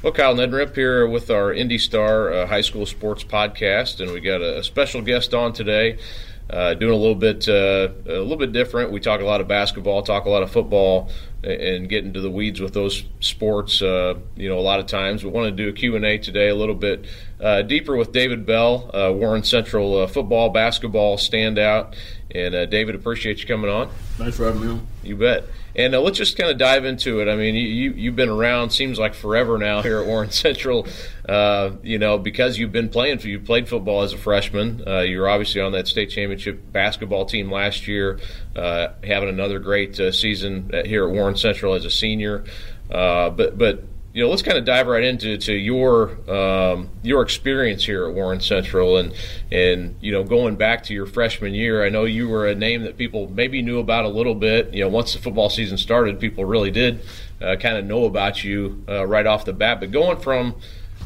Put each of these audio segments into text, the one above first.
Well, Kyle Neddenriep here with our Indy Star uh, High School Sports Podcast, and we got a, a special guest on today uh, doing a little bit uh, a little bit different. We talk a lot of basketball, talk a lot of football, and get into the weeds with those sports. Uh, you know, a lot of times we want to do a Q and A today, a little bit uh, deeper with David Bell, uh, Warren Central uh, football, basketball standout. And David, appreciate you coming on. Thanks for having me on. You bet. And uh, let's just kind of dive into it. I mean, you, you have been around seems like forever now here at Warren Central. Uh, you know, because you've been playing, you played football as a freshman. Uh, you were obviously on that state championship basketball team last year, uh, having another great uh, season here at Warren Central as a senior. Uh, but but you know, let's kind of dive right into to your um, your experience here at Warren Central, and and you know, going back to your freshman year. I know you were a name that people maybe knew about a little bit. You know, once the football season started, people really did uh, kind of know about you uh, right off the bat. But going from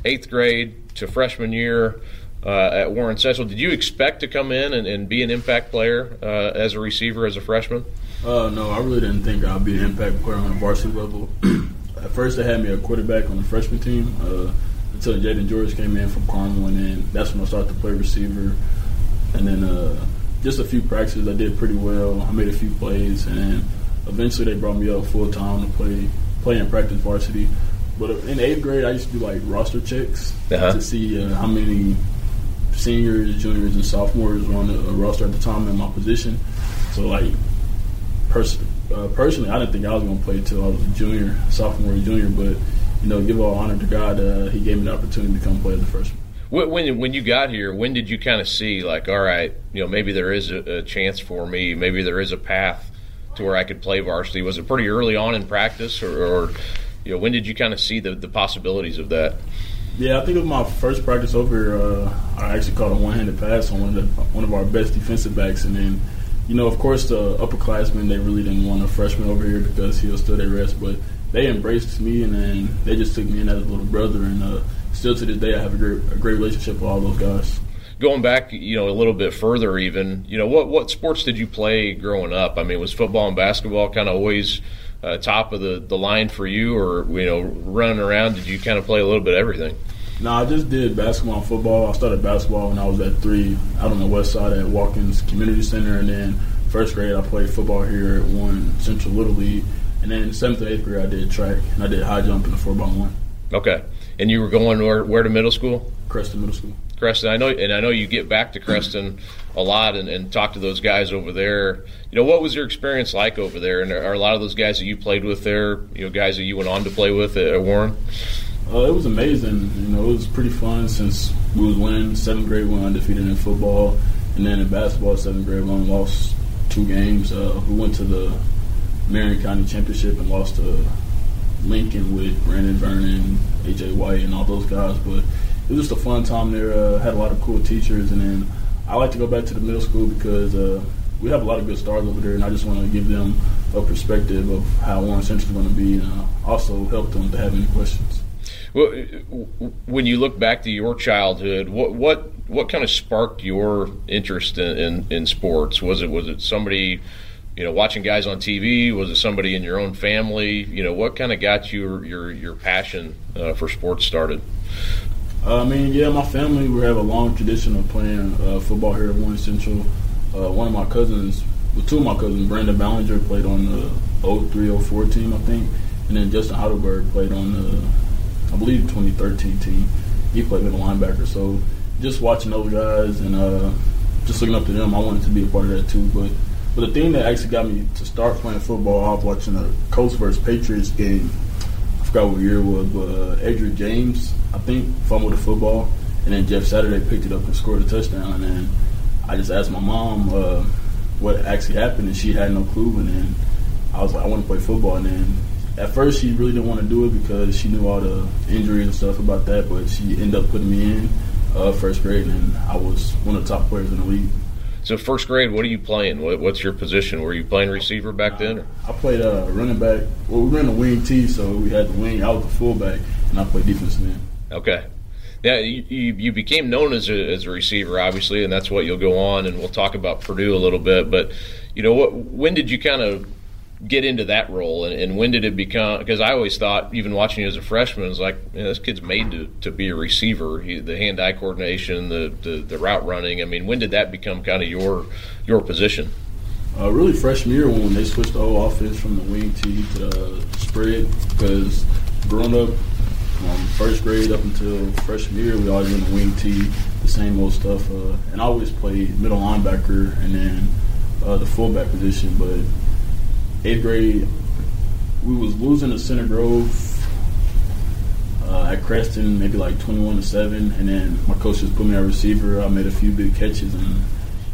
eighth grade to freshman year. Uh, at Warren Central, did you expect to come in and, and be an impact player uh, as a receiver as a freshman? Uh, no, I really didn't think I'd be an impact player on a varsity level. at first they had me a quarterback on the freshman team uh, until Jaden George came in from Carmel, and then that's when I started to play receiver. And then uh, just a few practices, I did pretty well. I made a few plays, and then eventually they brought me up full time to play play in practice varsity. But in eighth grade, I used to do like roster checks uh-huh. to see uh, how many seniors, juniors, and sophomores were on the roster at the time in my position. So like, pers- uh, personally, I didn't think I was going to play until I was a junior, sophomore, junior. But you know, give all honor to God, uh, He gave me the opportunity to come play as a freshman. When when you got here, when did you kind of see like, all right, you know, maybe there is a, a, chance for me, maybe there is a path to where I could play varsity? Was it pretty early on in practice, or, or you know, when did you kind of see the, the possibilities of that? Yeah, I think it was my first practice over here. Uh, I actually caught a one-handed pass on one of the, one of our best defensive backs, and then you know, of course, the upperclassmen they really didn't want a freshman over here because he was still at rest, but they embraced me and then they just took me in as a little brother, and uh, still to this day I have a great a great relationship with all those guys. Going back, you know, a little bit further, even, you know, what what sports did you play growing up? I mean, was football and basketball kind of always uh, top of the, the line for you, or you know, running around? Did you kind of play a little bit of everything? No, I just did basketball and football. I started basketball when I was at three out on the west side at Watkins Community Center, and then first grade I played football here at Warren Central Little League, and then in seventh and eighth grade I did track and I did high jump in the four by one. Okay, and you were going where, where to middle school? Creston Middle School. Creston, I know, and I know you get back to Creston a lot and, and, talk to those guys over there. You know, what was your experience like over there? And are a lot of those guys that you played with there, you know, guys that you went on to play with at Warren? Uh, it was amazing. You know, it was pretty fun since we was winning seventh grade, we undefeated in football, and then in basketball, seventh grade, we lost two games. Uh, we went to the Marion County Championship and lost to Lincoln with Brandon Vernon, AJ White, and all those guys. But it was just a fun time there. Uh, had a lot of cool teachers, and then I like to go back to the middle school because uh, we have a lot of good stars over there, and I just want to give them a perspective of how Warren Central is going to be, and also help them to have any questions. When you look back to your childhood, what what what kind of sparked your interest in, in, in, sports? Was it was it somebody, you know, watching guys on TV? Was it somebody in your own family? You know, what kind of got your your your passion uh, for sports started? Uh, I mean, yeah, my family we have a long tradition of playing uh, football here at Warren Central. Uh, one of my cousins, well, two of my cousins, Brandon Ballinger played on the 0304 team, I think, and then Justin Heidelberg played on the I believe 2013 team. He played middle linebacker. So just watching those guys and uh, just looking up to them, I wanted to be a part of that too. But but the thing that actually got me to start playing football, I was watching a Colts versus Patriots game. I forgot what year it was, but uh, Edgerrin James, I think, fumbled the football, and then Jeff Saturday picked it up and scored a touchdown. And I just asked my mom uh, what actually happened, and she had no clue. And then I was like, I want to play football. And then at first she really didn't want to do it because she knew all the injuries and stuff about that, but she ended up putting me in uh, first grade, and I was one of the top players in the league. So first grade, what are you playing? What, what's your position? Were you playing receiver back then? Or? I played uh, running back. Well, we ran the wing T, so we had the wing. I was the fullback, and I played defensive end. Okay. Yeah, you, you became known as a, as a receiver, obviously, and that's what you'll go on, and we'll talk about Purdue a little bit. But you know, what? When did you kind of get into that role, and, and when did it become? Because I always thought, even watching you as a freshman, was like, you know, this kid's made to, to be a receiver. He, the hand-eye coordination, the, the the route running. I mean, when did that become kind of your your position? Uh, really, freshman year when they switched the whole offense from the wing T to the spread. Because growing up, from first grade up until freshman year, we always been the wing T, the same old stuff. Uh, and I always played middle linebacker and then uh, the fullback position. But eighth grade, we was losing to Center Grove uh, at Creston, maybe like 21 to seven, and then my coach just put me at receiver. I made a few big catches, and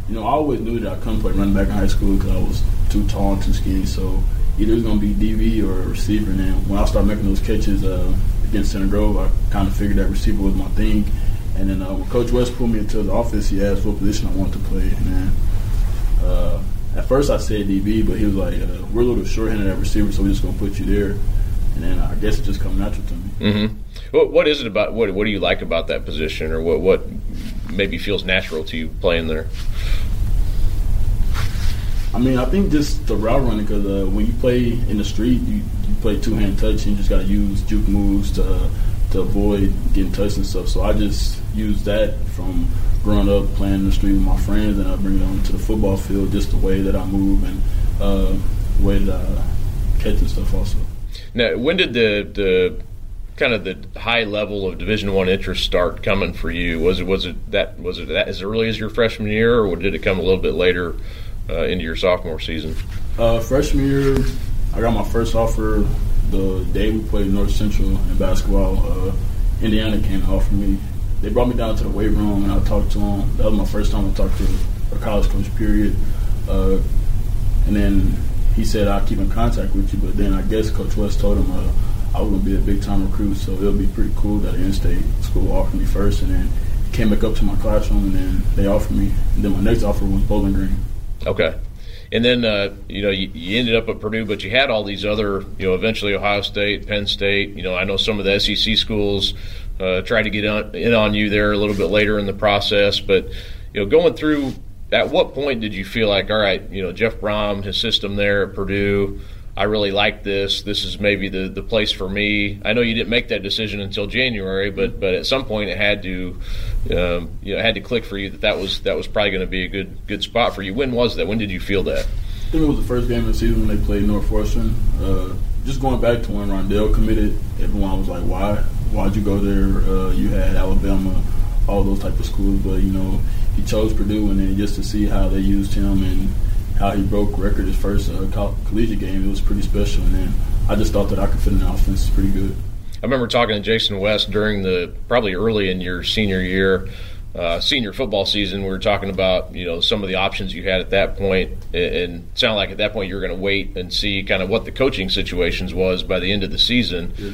you know I always knew that I couldn't play running back in high school because I was too tall and too skinny. So either it was going to be DB or receiver. And then when I started making those catches uh, against Center Grove, I kind of figured that receiver was my thing. And then uh, when Coach West put me into the office, he asked what position I wanted to play. And then uh, at first I said DB, but he was like, uh, "We're a little short-handed at receiver, so we're just gonna put you there." And then I guess it just come natural to me. Mm-hmm. What, what is it about? What What do you like about that position, or what what maybe feels natural to you playing there? I mean, I think just the route running because uh, when you play in the street, you, you play two hand touch, and you just got to use juke moves to to avoid getting touched and stuff. So I just use that from growing up playing in the street with my friends, and I bring it on to the football field, just the way that I move and uh, the way that I catch and stuff also. Now, when did the the kind of the high level of Division One interest start coming for you? Was it was it that was it that as early as your freshman year, or did it come a little bit later uh, into your sophomore season? Uh, freshman year, I got my first offer the day we played North Central in basketball. Uh, Indiana came and offered me they brought me down to the weight room and I talked to him. That was my first time I talked to a college coach. Period. Uh, and then he said I'll keep in contact with you. But then I guess Coach West told him uh, I was gonna be a big time recruit, so it'll be pretty cool that an in-state school offered me first, and then came back up to my classroom, and then they offered me. And then my next offer was Bowling Green. Okay. And then uh, you know you, you, ended up at Purdue, but you had all these other you know eventually Ohio State, Penn State. You know I know some of the SEC schools uh, tried to get on, in on you there a little bit later in the process. But you know, going through, at what point did you feel like, all right, you know, Jeff Brohm, his system there at Purdue, I really like this. This is maybe the, the place for me. I know you didn't make that decision until January, but but at some point it had to, um, you know, had to click for you that that was that was probably going to be a good good spot for you. When was that? When did you feel that? I think it was the first game of the season when they played Northwestern. Uh, just going back to when Rondale committed, everyone was like, "Why? why'd you go there? Uh, you had Alabama, all those type of schools, but you know he chose Purdue, and then just to see how they used him and how he broke record his first uh, collegiate game, it was pretty special. And then I just thought that I could fit in the offense pretty good. I remember talking to Jayson West during the probably early in your senior year. Uh, senior football season, we were talking about you know some of the options you had at that point, and, and sound like at that point you were going to wait and see kind of what the coaching situations was by the end of the season. Yeah.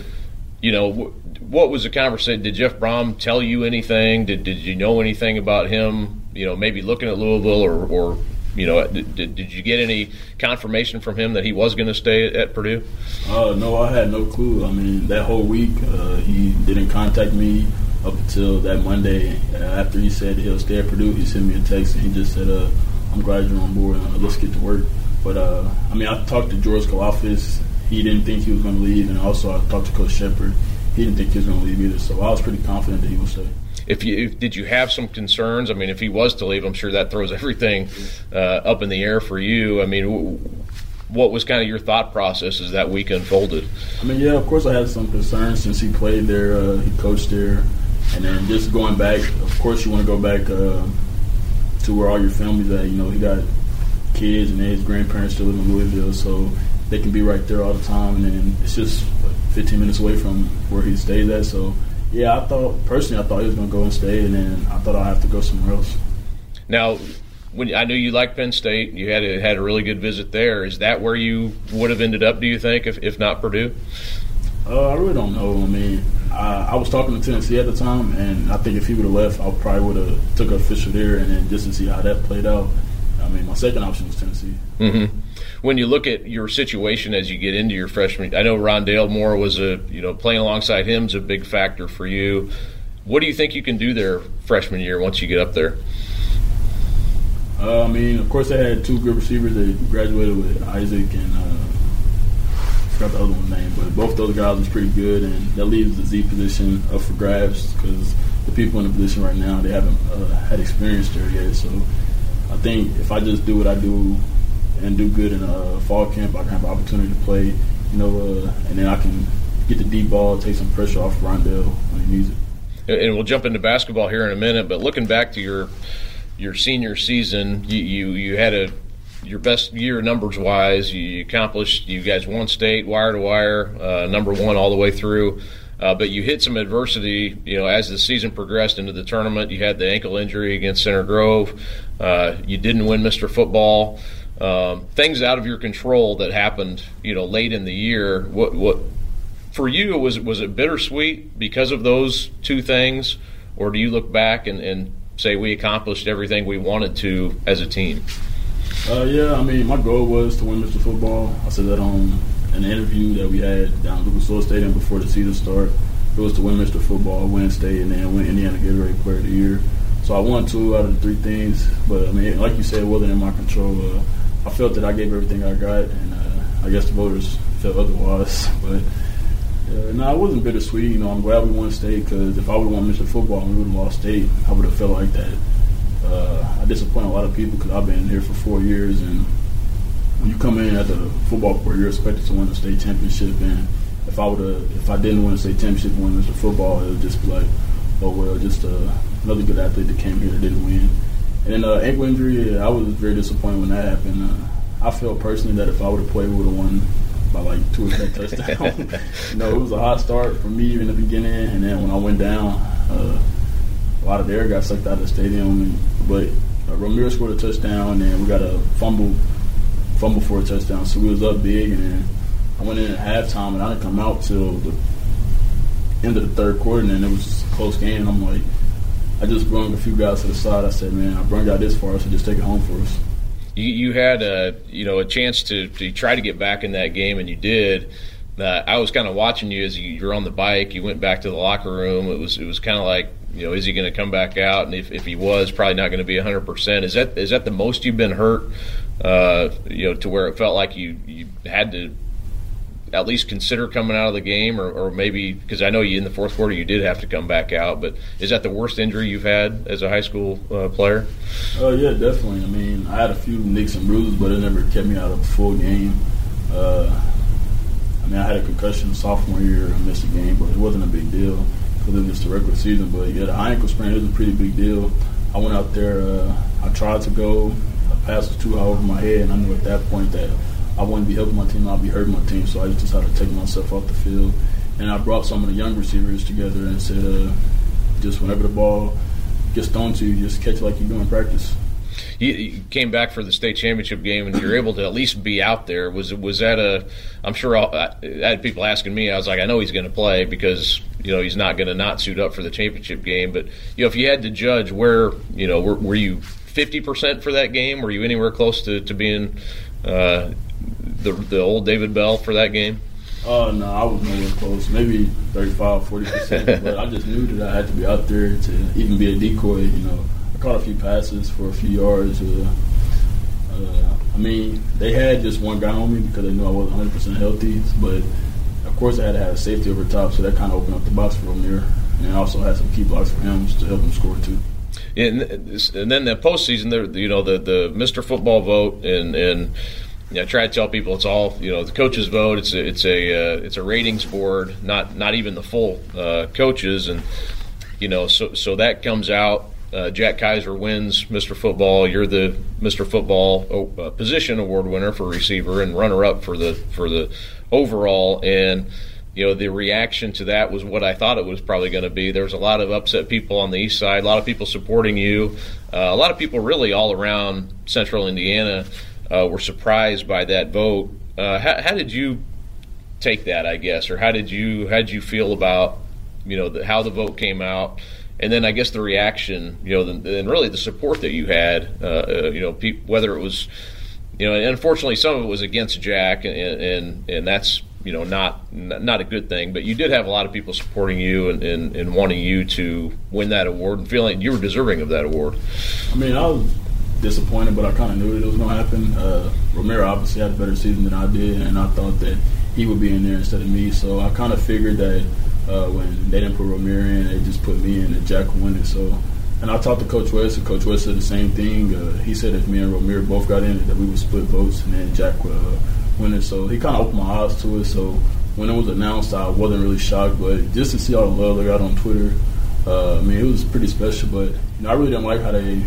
You know, what was the conversation? Did Jeff Brohm tell you anything? Did did you know anything about him? You know, maybe looking at Louisville, or, or you know, did, did you get any confirmation from him that he was going to stay at, Purdue? Uh, no, I had no clue. I mean, that whole week uh, he didn't contact me up until that Monday. Uh, after he said he'll stay at Purdue, he sent me a text and he just said, uh, "I'm glad you're on board. Uh, let's get to work." But uh, I mean, I talked to George Kalafis. He didn't think he was going to leave, and also I talked to Coach Shepard. he didn't think he was going to leave either. So I was pretty confident that he would stay. If you if, did you have some concerns? I mean, if he was to leave, I'm sure that throws everything uh, up in the air for you. I mean, w- what was kind of your thought process as that week unfolded? I mean, yeah, of course I had some concerns since he played there, uh, he coached there, and then just going back. Of course, you want to go back uh, to where all your family's at. You know, he got kids and his grandparents still live in Louisville, so they can be right there all the time, and then it's just 15 minutes away from where he stays at. So, yeah, I thought personally, I thought he was going to go and stay, and then I thought I'd have to go somewhere else. Now, when I knew you liked Penn State, you had a, had a really good visit there. Is that where you would have ended up? Do you think, if, if not Purdue? Uh, I really don't know. I mean, I, I, was talking to Tennessee at the time, and I think if he would have left, I probably would have took a official there, and then just to see how that played out. I mean, my second option was Tennessee. Mm-hmm. When you look at your situation as you get into your freshman, I know Rondale Moore was a you know playing alongside him is a big factor for you. What do you think you can do there freshman year once you get up there? Uh, I mean, of course, they had two good receivers. They graduated with Isaac and uh, forgot the other one's name, but both those guys was pretty good, and that leaves the Z position up for grabs because the people in the position right now they haven't uh, had experience there yet. So I think if I just do what I do and do good in a fall camp, I can have an opportunity to play, you know, uh, and then I can get the deep ball, take some pressure off Rondale when he needs it. And we'll jump into basketball here in a minute, but looking back to your your senior season, you you, you had a your best year numbers wise. You accomplished. You guys won state wire to wire, uh, number one all the way through. Uh, but you hit some adversity, you know, as the season progressed into the tournament. You had the ankle injury against Center Grove. Uh, you didn't win Mr. Football. Um, things out of your control that happened, you know, late in the year. What, what for you was was it bittersweet because of those two things, or do you look back and, and say we accomplished everything we wanted to as a team? Uh, yeah, I mean, my goal was to win Mr. Football. I said that on an interview that we had down at Lucas Oil Stadium before the season started. It was to win Mr. Football, state, and then win Indiana Gatorade Player of the Year. So I won two out of the three things. But I mean, like you said, it wasn't in my control. Uh, I felt that I gave everything I got, and uh, I guess the voters felt otherwise. But uh, no, it wasn't bittersweet. You know, I'm glad we won state because if I would have won Mr. Football and we would have lost state, I would have felt like that. Uh, I disappoint a lot of people because I've been here for four years, and when you come in at the football court, you're expected to win the state championship. And if I would have, if I didn't win the state championship, win Mr. Football, it would just be like, oh well, just uh, another good athlete that came here that didn't win. And then uh, ankle injury, yeah, I was very disappointed when that happened. Uh, I felt personally that if I would have played, we would have won by like two or three touchdowns. you know, it was a hot start for me in the beginning, and then when I went down, uh, a lot of air got sucked out of the stadium. And, but uh, Ramir scored a touchdown, and we got a fumble, fumble for a touchdown. So we was up big, and then I went in at halftime, and I didn't come out till the end of the third quarter, and then it was a close game. And I'm like, I just brought a few guys to the side. I said, man, I brought y'all this far, so just take it home for us you, you had a you know a chance to, to try to get back in that game, and you did. Uh, I was kind of watching you as you, were on the bike. You went back to the locker room. It was it was kind of like you know is he going to come back out? And if, if he was, probably not going to be 100. percent Is that is that the most you've been hurt? Uh, you know, to where it felt like you you had to at least consider coming out of the game, or, or maybe because I know you in the fourth quarter you did have to come back out. But is that the worst injury you've had as a high school uh, player? Oh yeah, definitely. I mean, I had a few nicks and bruises, but it never kept me out of a full game. Uh, I mean, I had a concussion sophomore year. I missed a game, but it wasn't a big deal because it was a regular season. But yeah, the ankle sprain is a pretty big deal. I went out there. Uh, I tried to go. I passed was too high over my head, and I knew at that point that I wouldn't be helping my team, I'd be hurting my team. So I just decided to take myself off the field. And I brought some of the young receivers together and said, uh, just whenever the ball gets thrown to you, just catch it like you do in practice. You, you, came back for the state championship game, and you're able to at least be out there. Was was that a? I'm sure I'll, i had people asking me. I was like, I know he's going to play because you know he's not going to not suit up for the championship game. But you know, if you had to judge, where you know, were, were you 50 percent for that game? Were you anywhere close to to being uh, the the old David Bell for that game? Oh uh, no, I was nowhere close. Maybe 35, 40 percent. but I just knew that I had to be out there to even be a decoy. You know, I caught a few passes for a few yards. Uh, uh, I mean, they had just one guy on me because they knew I wasn't 100 percent healthy. But of course, I had to have a safety over top, so that kind of opened up the box for Amir, and I also had some key blocks for him to help him score too. And, and then the postseason, there, you know, the the Mr. Football vote and and yeah, I try to tell people it's all you know. The coaches vote. It's a it's a uh, it's a ratings board, not not even the full uh, coaches, and you know so so that comes out. Uh, Jack Kiser wins Mr. Football. You're the Mr. Football uh, position award winner for receiver and runner up for the for the overall. And you know, the reaction to that was what I thought it was probably going to be. There was a lot of upset people on the east side, a lot of people supporting you, uh, a lot of people really all around central Indiana uh, were surprised by that vote. Uh, how, how, did you take that, I guess, or how did you how did you feel about you know the, how the vote came out? And then I guess the reaction, you know, and really the support that you had, uh, uh, you know, pe- whether it was, you know, unfortunately some of it was against Jack, and and, and that's you know not not a good thing. But you did have a lot of people supporting you and, and, and wanting you to win that award and feeling you were deserving of that award. I mean, I was disappointed, but I kind of knew that it was going to happen. Uh, Romero obviously had a better season than I did, and I thought that he would be in there instead of me. So I kind of figured that uh, when they didn't put Romero in, they just put me in, and Jack won it. So. And I talked to Coach West, and Coach West said the same thing. Uh, he said if me and Romero both got in, that we would split votes, and then Jack would uh, it. So he kind of opened my eyes to it. So when it was announced, I wasn't really shocked, but just to see all the love they got on Twitter, uh, I mean, it was pretty special. But you know, I really didn't like how they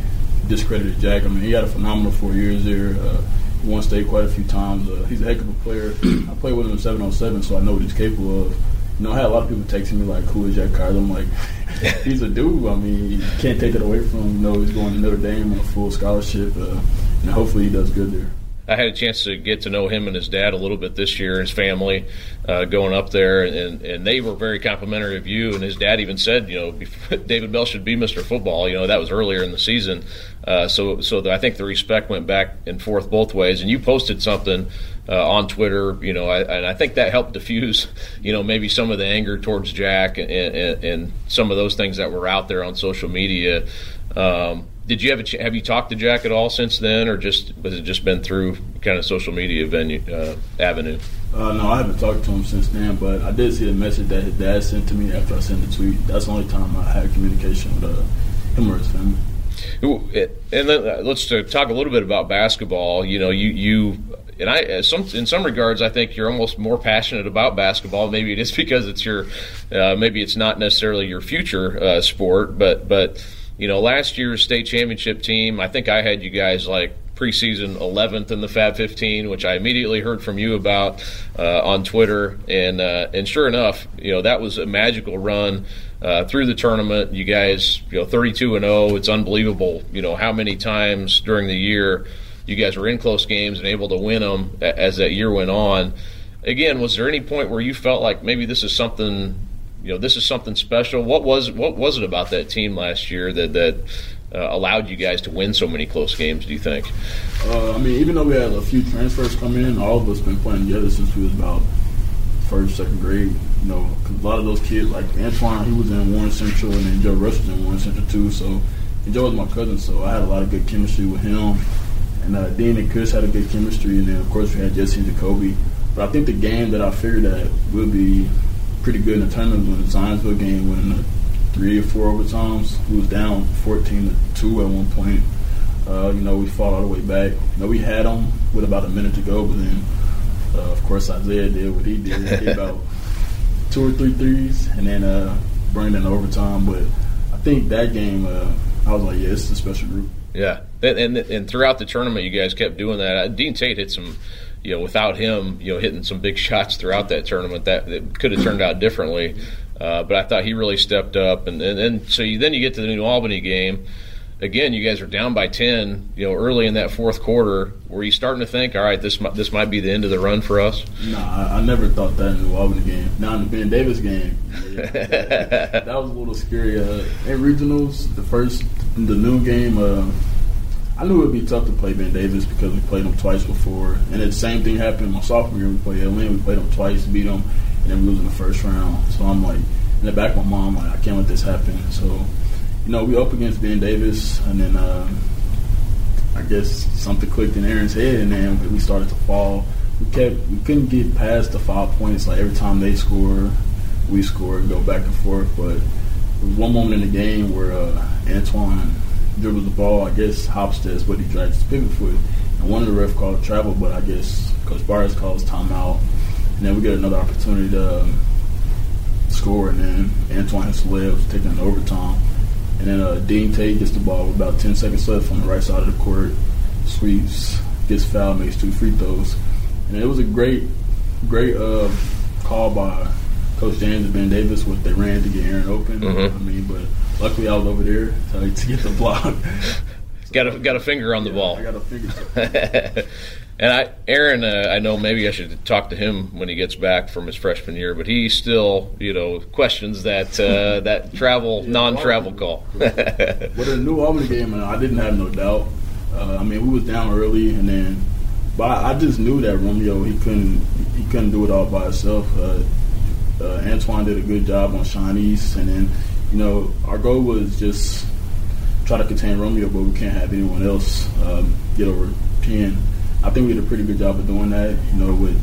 discredited Jack. I mean, he had a phenomenal four years there. Uh, he won state quite a few times. Uh, he's a heck of a player. I played with him in 707, so I know what he's capable of. You know, I had a lot of people texting me like, "Who is Jack Carter?" I'm like, he's a dude. I mean, you can't take that away from him. You know, he's going to Notre Dame on a full scholarship, uh, and hopefully he does good there. I had a chance to get to know him and his dad a little bit this year, his family, uh, going up there, and, and they were very complimentary of you. And his dad even said, you know, David Bell should be Mr. Football. You know, that was earlier in the season. Uh, so, so the, I think the respect went back and forth both ways. And you posted something uh, on Twitter, you know, I, and I think that helped diffuse, you know, maybe some of the anger towards Jack and, and, and some of those things that were out there on social media. Um, did you have a ch- have you talked to Jack at all since then, or just has it just been through kind of social media venue uh, avenue? Uh, no, I haven't talked to him since then, but I did see the message that his dad sent to me after I sent the tweet. That's the only time I had communication with uh, him or his family. And uh, let's talk a little bit about basketball. You know, you you and I, uh, some in some regards, I think you're almost more passionate about basketball. Maybe it is because it's your, uh, maybe it's not necessarily your future uh, sport, but but you know, last year's state championship team, I think I had you guys like preseason 11th in the Fab 15, which I immediately heard from you about uh, on Twitter, and uh, and sure enough, you know that was a magical run uh, through the tournament. You guys, you know, 32 and 0. It's unbelievable. You know how many times during the year you guys were in close games and able to win them as that year went on. Again, was there any point where you felt like maybe this is something you know this is something special. What was what was it about that team last year that that uh, allowed you guys to win so many close games? Do you think? Uh, I mean, even though we had a few transfers come in, all of us been playing together since we was about first, second grade. You know, a lot of those kids, like Antoine, he was in Warren Central, and then Joe Rush was in Warren Central too. So, and Joe was my cousin, so I had a lot of good chemistry with him. And uh, Dean and Chris had a good chemistry, and then of course we had Jesse and Jacoby. But I think the game that I figured that would be pretty good in the tournament when the Zionsville game went in three or four overtimes. We was down 14 to 2 at one point. Uh, you know, we fought all the way back. You know, we had them with about a minute to go, but then, uh, of course, Isaiah did what he did. He about two or three threes and then uh, bring in overtime. But I think that game, uh, I was like, yeah, it's a special group. Yeah, and, and, and throughout the tournament, you guys kept doing that. Uh, Dean Tate hit some you know, without him, you know, hitting some big shots throughout that tournament, that, that could have turned out differently. Uh, but I thought he really stepped up, and and, and so you, then you get to the New Albany game. Again, you guys are down by ten. You know, early in that fourth quarter, were you starting to think, all right, this might, this might be the end of the run for us? No, I, I never thought that in the New Albany game. Now in the Ben Davis game, yeah, that, that, was a little scary. Uh, in regionals, the first the noon game. Uh, I knew it would be tough to play Ben Davis because we played them twice before, and the same thing happened my sophomore year. We played Lynn, we played him twice, beat them, and then we lose in the first round. So I'm like, in the back of my mind, like, I can't let this happen. So, you know, we up against Ben Davis, and then uh, I guess something clicked in Aaron's head, and then we started to fall. We kept, we couldn't get past the five points. Like every time they score, we score, go back and forth. But there was one moment in the game where uh, Antoine dribbles the ball. I guess Hopstead's what he drags his pivot foot. And one of the ref called travel, but I guess Coach Byers calls timeout. And then we get another opportunity to um, score, and then Antoine has was taking an overtime. And then uh, Dean Tate gets the ball with about 10 seconds left on the right side of the court, sweeps, gets fouled, makes two free throws. And it was a great, great uh, call by Coach James and Ben Davis what they ran to get Aaron open. Mhm. I mean, but luckily I was over there to, to get the block. got a got a finger on the ball. I got a finger. and I, Aaron, uh, I know maybe I should talk to him when he gets back from his freshman year, but he still, you know, questions that uh, that travel non-travel call. With a new Albany game, man, I didn't have no doubt. Uh, I mean, we was down early, and then, but I, I just knew that Romeo he couldn't he couldn't do it all by himself. Uh, uh, Antoine did a good job on Shawnee's, and then you know our goal was just try to contain Romeo, but we can't have anyone else um, get over ten. I think we did a pretty good job of doing that. You know, with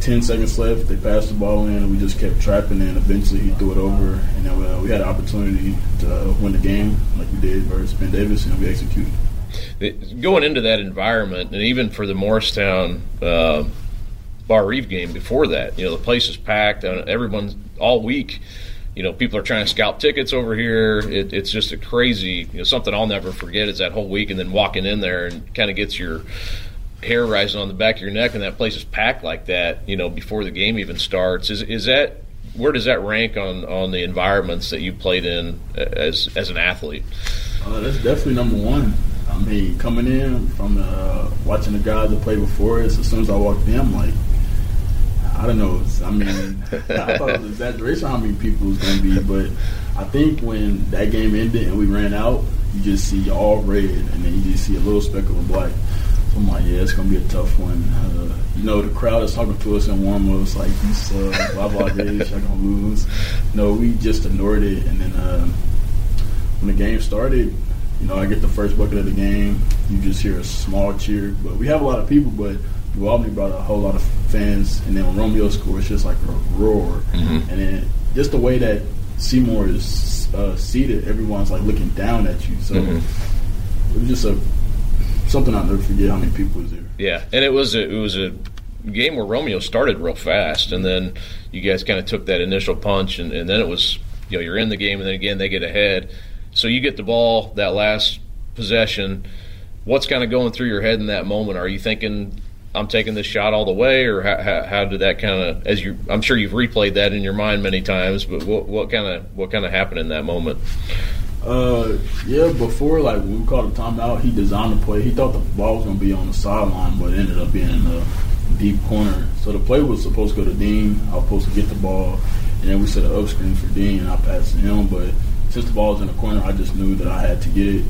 ten seconds left, they passed the ball in, and we just kept trapping. And eventually, he threw it over, and then uh, we had an opportunity to uh, win the game, like we did versus Ben Davis, and we executed. Going into that environment, and even for the Morristown uh, Bar Reeve game before that, you know, the place is packed, and everyone's all week. You know, people are trying to scalp tickets over here. It, it's just a crazy, you know, something I'll never forget is that whole week, and then walking in there and kind of gets your hair rising on the back of your neck, and that place is packed like that. You know, before the game even starts. Is is that where does that rank on on the environments that you played in as as an athlete? Uh, that's definitely number one. I mean, coming in from uh, watching the guys that played before us, as soon as I walked in, like, I don't know. I mean, I thought it was exaggeration how many people was going to be, but I think when that game ended and we ran out, you just see all red, and then you just see a little speckle of black. So I'm like, yeah, it's going to be a tough one. Uh, you know, the crowd is talking to us in warm-ups, like, you suck, blah, blah, you're going to lose. No, we just ignored it, and then uh, when the game started, you know, I get the first bucket of the game. You just hear a small cheer, but we have a lot of people. But Albany brought a whole lot of fans, and then when Romeo scored, it's just like a roar. Mm-hmm. And then just the way that Seymour is uh, seated, everyone's like looking down at you. So Mhm. it was just a something I'll never forget. How many people was there? Yeah, and it was a, it was a game where Romeo started real fast, and then you guys kind of took that initial punch, and, and then it was you know you're in the game, and then again they get ahead, so you get the ball that last possession. What's kind of going through your head in that moment? Are you thinking I'm taking this shot all the way, or how, how, how did that kind of as you? I'm sure you've replayed that in your mind many times, but what what kind of what kind of happened in that moment? Uh, yeah, before like when we called the timeout, he designed the play. He thought the ball was gonna be on the sideline, but it ended up being in the deep corner. So the play was supposed to go to Dean. I was supposed to get the ball, and then we set an up screen for Dean, and I passed to him. But since the ball was in the corner, I just knew that I had to get it.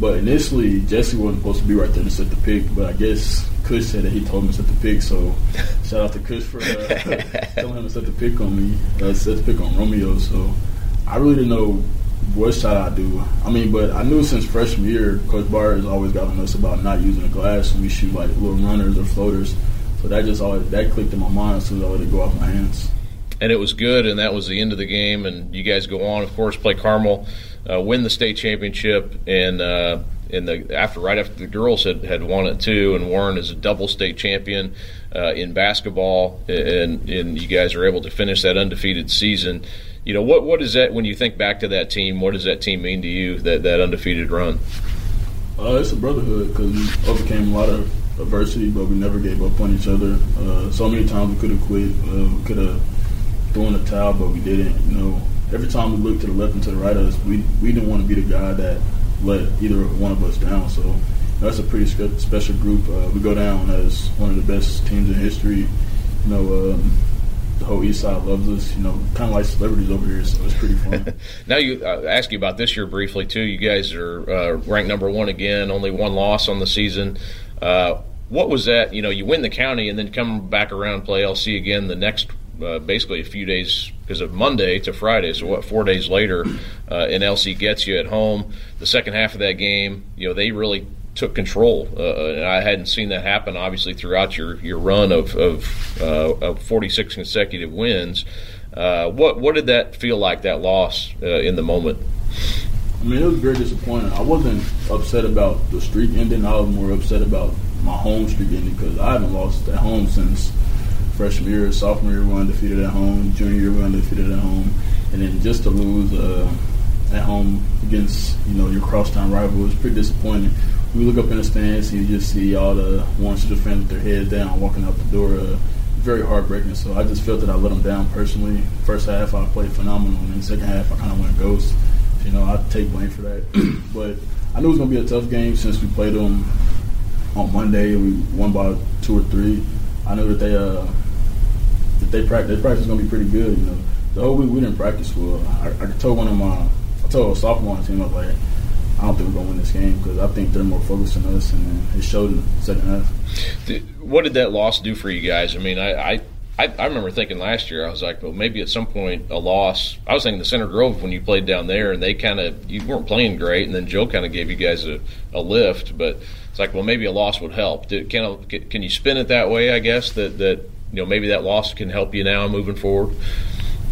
But initially, Jesse wasn't supposed to be right there to set the pick. But I guess Kush said that he told me to set the pick. So shout out to Kush for uh, telling him to set the pick on me, uh, set the pick on Romeo. So I really didn't know what shot I do. I mean, but I knew since freshman year, Coach Barr has always gotten us about not using the glass when we shoot like little runners or floaters. So that just always that clicked in my mind as soon as I let it go off my hands. and it was good, and that was the end of the game. And you guys go on, of course, play Carmel, uh, win the state championship, and uh, in the after right after the girls had, had won it too, and Warren is a double state champion uh, in basketball, and and you guys are able to finish that undefeated season. You know what what is that when you think back to that team? What does that team mean to you? That that undefeated run. Uh, it's a brotherhood because we overcame a lot of adversity, but we never gave up on each other. Uh, so many times we could have quit, uh, we could have thrown the towel, but we didn't. You know, every time we looked to the left and to the right of us, we we didn't want to be the guy that let either one of us down. So that's a pretty spe- special group. Uh, we go down as one of the best teams in history. You know. Um, the whole East Side loves us, you know, kind of like celebrities over here, so it's pretty fun. Now you uh, ask you about this year briefly too. You guys are uh, ranked number one again, only one loss on the season. Uh, what was that? You know, you win the county and then come back around play LC again the next, uh, basically a few days because of Monday to Friday. So what? Four days later, uh, and LC gets you at home. The second half of that game, you know, they really took control. Uh, and I hadn't seen that happen, obviously, throughout your, your run of of, uh, of 46 consecutive wins. Uh, what what did that feel like that loss uh, in the moment? I mean, it was very disappointing. I wasn't upset about the streak ending. I was more upset about my home streak ending because I haven't lost at home since freshman year, sophomore year, we undefeated at home, junior year, we undefeated at home, and then just to lose uh, at home against you know your crosstown rival was pretty disappointing. We look up in the stands and you just see all the Warren Central fans with their heads down, walking out the door. Uh, very heartbreaking. So I just felt that I let them down personally. First half, I played phenomenal, and then second half, I kind of went ghost. You know, I take blame for that. but I knew it was going to be a tough game since we played them on Monday. We won by two or three. I knew that they uh, they practice their practice going to be pretty good. You know, the whole week we didn't practice well. I, I told one of my I told a sophomore team I was like. I don't think we're to win this game because I think they're more focused than us, and it showed in the second half. What did that loss do for you guys? I mean, I, I I, I, remember thinking last year, I was like, well, maybe at some point a loss. I was thinking the Center Grove when you played down there, and they kind of you weren't playing great, and then Joe kind of gave you guys a, a lift. But it's like, well, maybe a loss would help. Did, can can you spin it that way? I guess that that you know maybe that loss can help you now moving forward.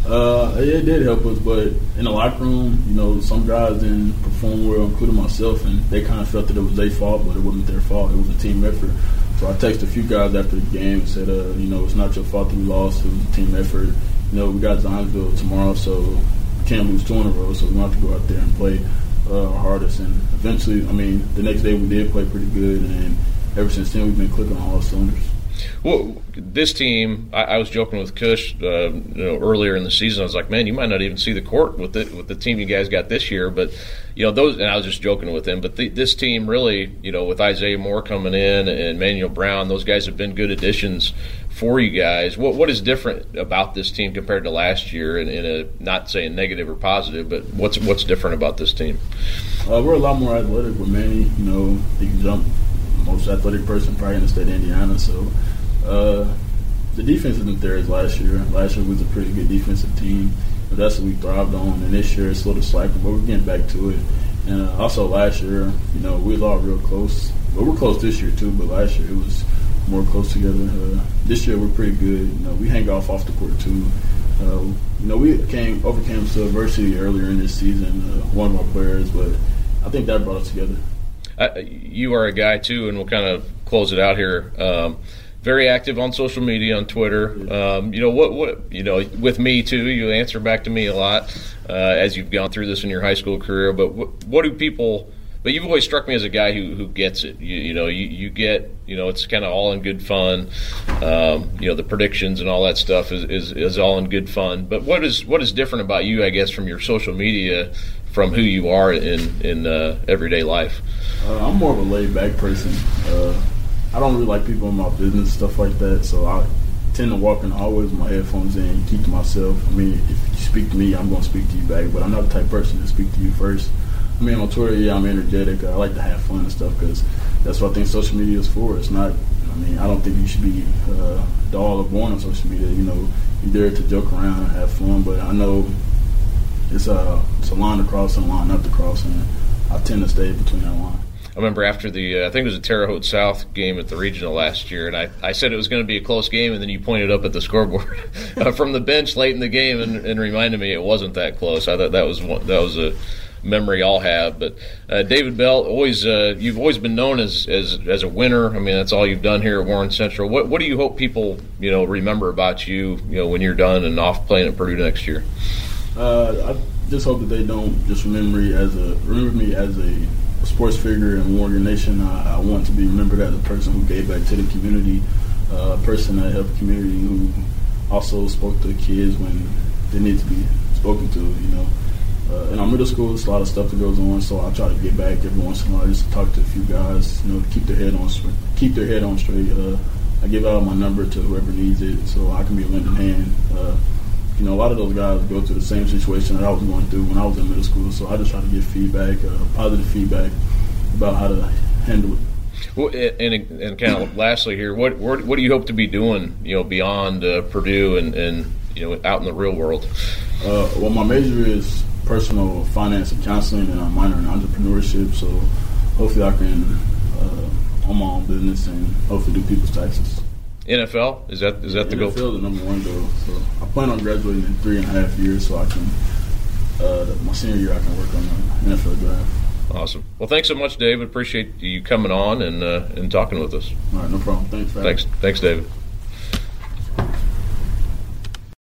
Uh, it did help us, but in the locker room, you know, some guys didn't perform well, including myself, and they kind of felt that it was their fault, but it wasn't their fault. It was a team effort. So I texted a few guys after the game and said, uh, you know, it's not your fault that we lost. It was a team effort. You know, we got Zionsville tomorrow, so we can't lose two in a row. So we want to go out there and play uh, our hardest. And eventually, I mean, the next day we did play pretty good, and ever since then we've been clicking on all cylinders. Well, this team, I, I was joking with Kush uh, you know, earlier in the season. I was like, "Man, you might not even see the court with the with the team you guys got this year." But you know, those, and I was just joking with him. But the, this team really, you know, with Isaiah Moore coming in and Manuel Brown, those guys have been good additions for you guys. What what is different about this team compared to last year? In, in a not saying negative or positive, but what's what's different about this team? Uh, we're a lot more athletic with Manny. You know, he can jump most athletic person probably in the state of Indiana. So uh, the defense isn't there as last year. Last year was a pretty good defensive team. But that's what we thrived on. And this year it's a little slacker, but we're getting back to it. And uh, also last year, you know, we was all real close. But we're close this year too. But last year it was more close together. Uh, this year we're pretty good. You know, we hang off off the court too. Uh, you know, we came overcame some adversity earlier in this season. Uh, one of our players, but I think that brought us together. Uh, you are a guy too, and we'll kind of close it out here. Um, very active on social media on Twitter. Um, you know what? What you know with me too. You answer back to me a lot uh, as you've gone through this in your high school career. But what, what do people? But you've always struck me as a guy who, who gets it. You, you know, you, you get, you know, it's kind of all in good fun. Um, you know, the predictions and all that stuff is, is, is all in good fun. But what is what is different about you, I guess, from your social media, from who you are in in uh, everyday life? Uh, I'm more of a laid back person. Uh, I don't really like people in my business, stuff like that. So I tend to walk in the hallways with my headphones in, keep to myself. I mean, if you speak to me, I'm going to speak to you back, but I'm not the type person to speak to you first. I mean, on Twitter, yeah, I'm energetic. I like to have fun and stuff because that's what I think social media is for. It's not, I mean, I don't think you should be uh, dull or born on social media. You know, you're there to joke around and have fun, but I know it's a, it's a line to cross and a line not to cross, and I tend to stay between that line. I remember after the, uh, I think it was a Terre Haute South game at the regional last year, and I, I said it was going to be a close game, and then you pointed up at the scoreboard uh, from the bench late in the game and, and, reminded me it wasn't that close. I thought that was one, that was a memory I'll have. But uh, David Bell, always uh, you've always been known as, as as a winner. I mean, that's all you've done here at Warren Central. What what do you hope people you know remember about you you know when you're done and off playing at Purdue next year? Uh, I just hope that they don't just remember me as a remember me as a a sports figure in Warrior Nation. I, I, want to be remembered as a person who gave back to the community, uh, a person that helped the community, who also spoke to kids when they need to be spoken to. You know, uh, in our middle school, there's a lot of stuff that goes on, so I try to get back every once in a while, just to talk to a few guys, you know, keep their head on keep their head on straight. Uh, I give out my number to whoever needs it, so I can be a lending hand. Uh, you know, a lot of those guys go through the same situation that I was going through when I was in middle school. So I just try to get feedback, uh, positive feedback about how to handle it. Well, and, and kind of lastly here, what, what, what do you hope to be doing, you know, beyond uh, Purdue and, and you know out in the real world? Uh, well, my major is personal finance and counseling, and I'm minor in entrepreneurship. So hopefully, I can uh, own my own business and hopefully do people's taxes. NFL is that is that the NFL goal? NFL the number one goal. So I plan on graduating in three and a half years, so I can uh, my senior year I can work on the NFL draft. Awesome. Well, thanks so much, David. Appreciate you coming on and uh, and talking with us. All right, no problem. Thanks. thanks, thanks, David.